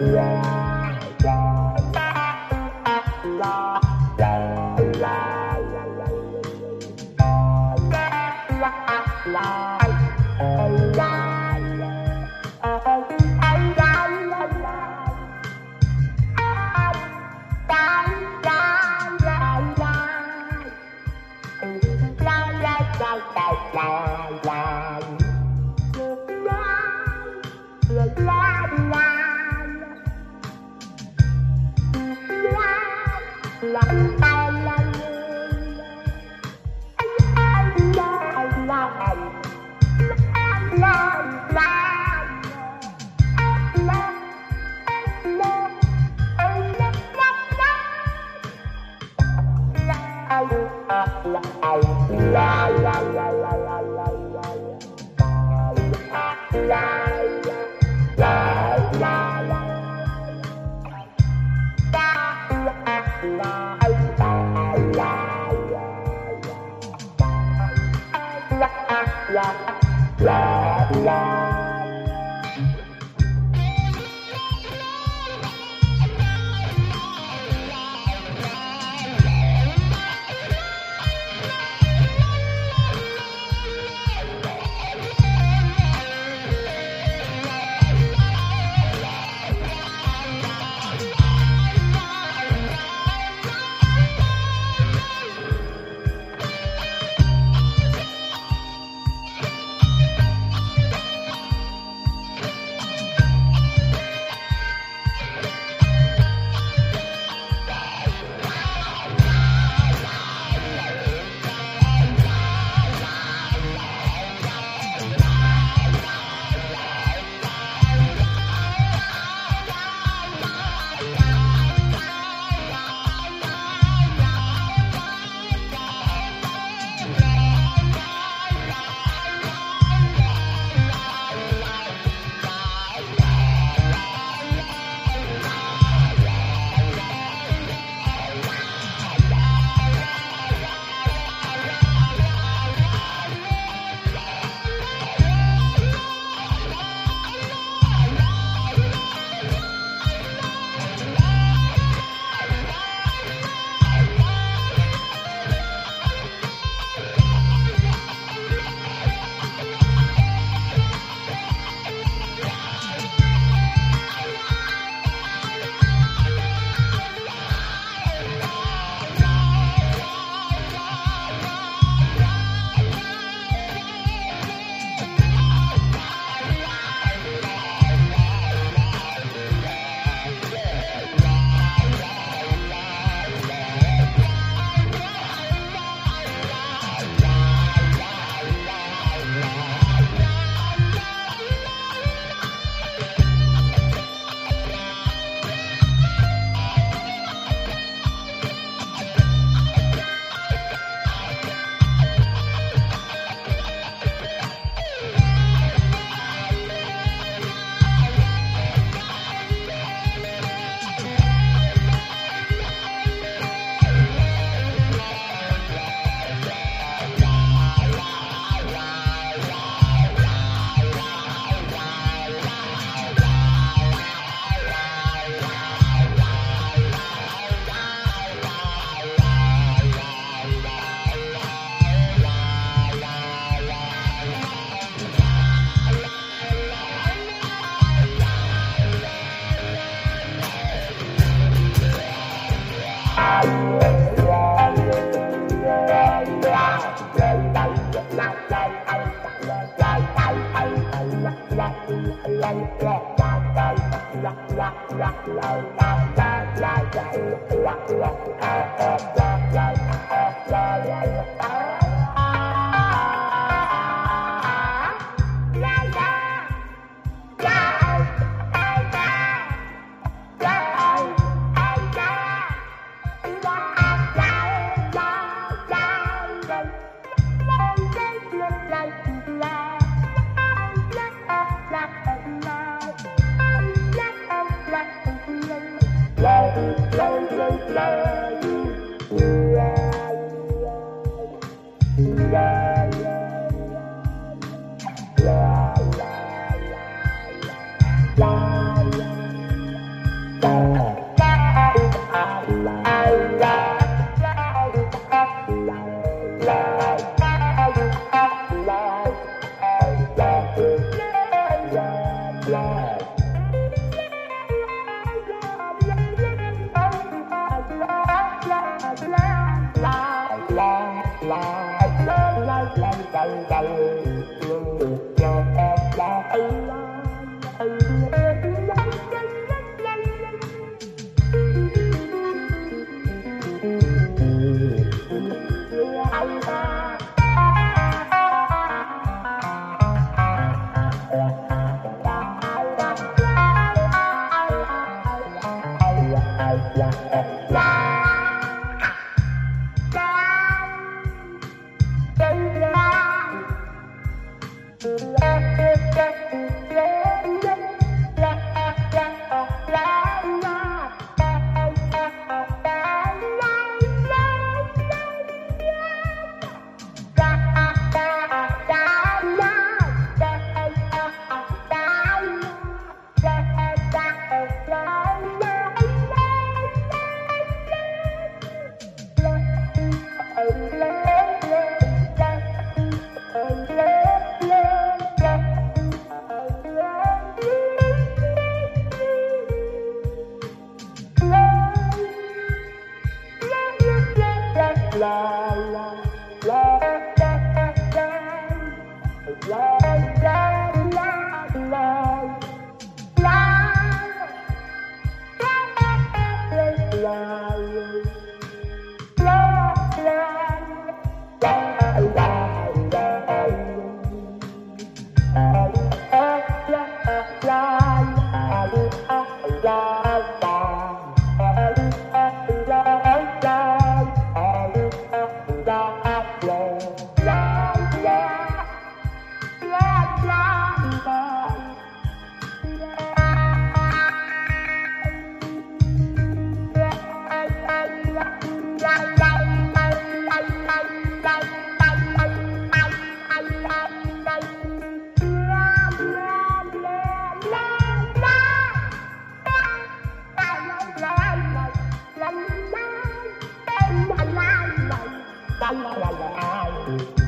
Yeah. La la la la la la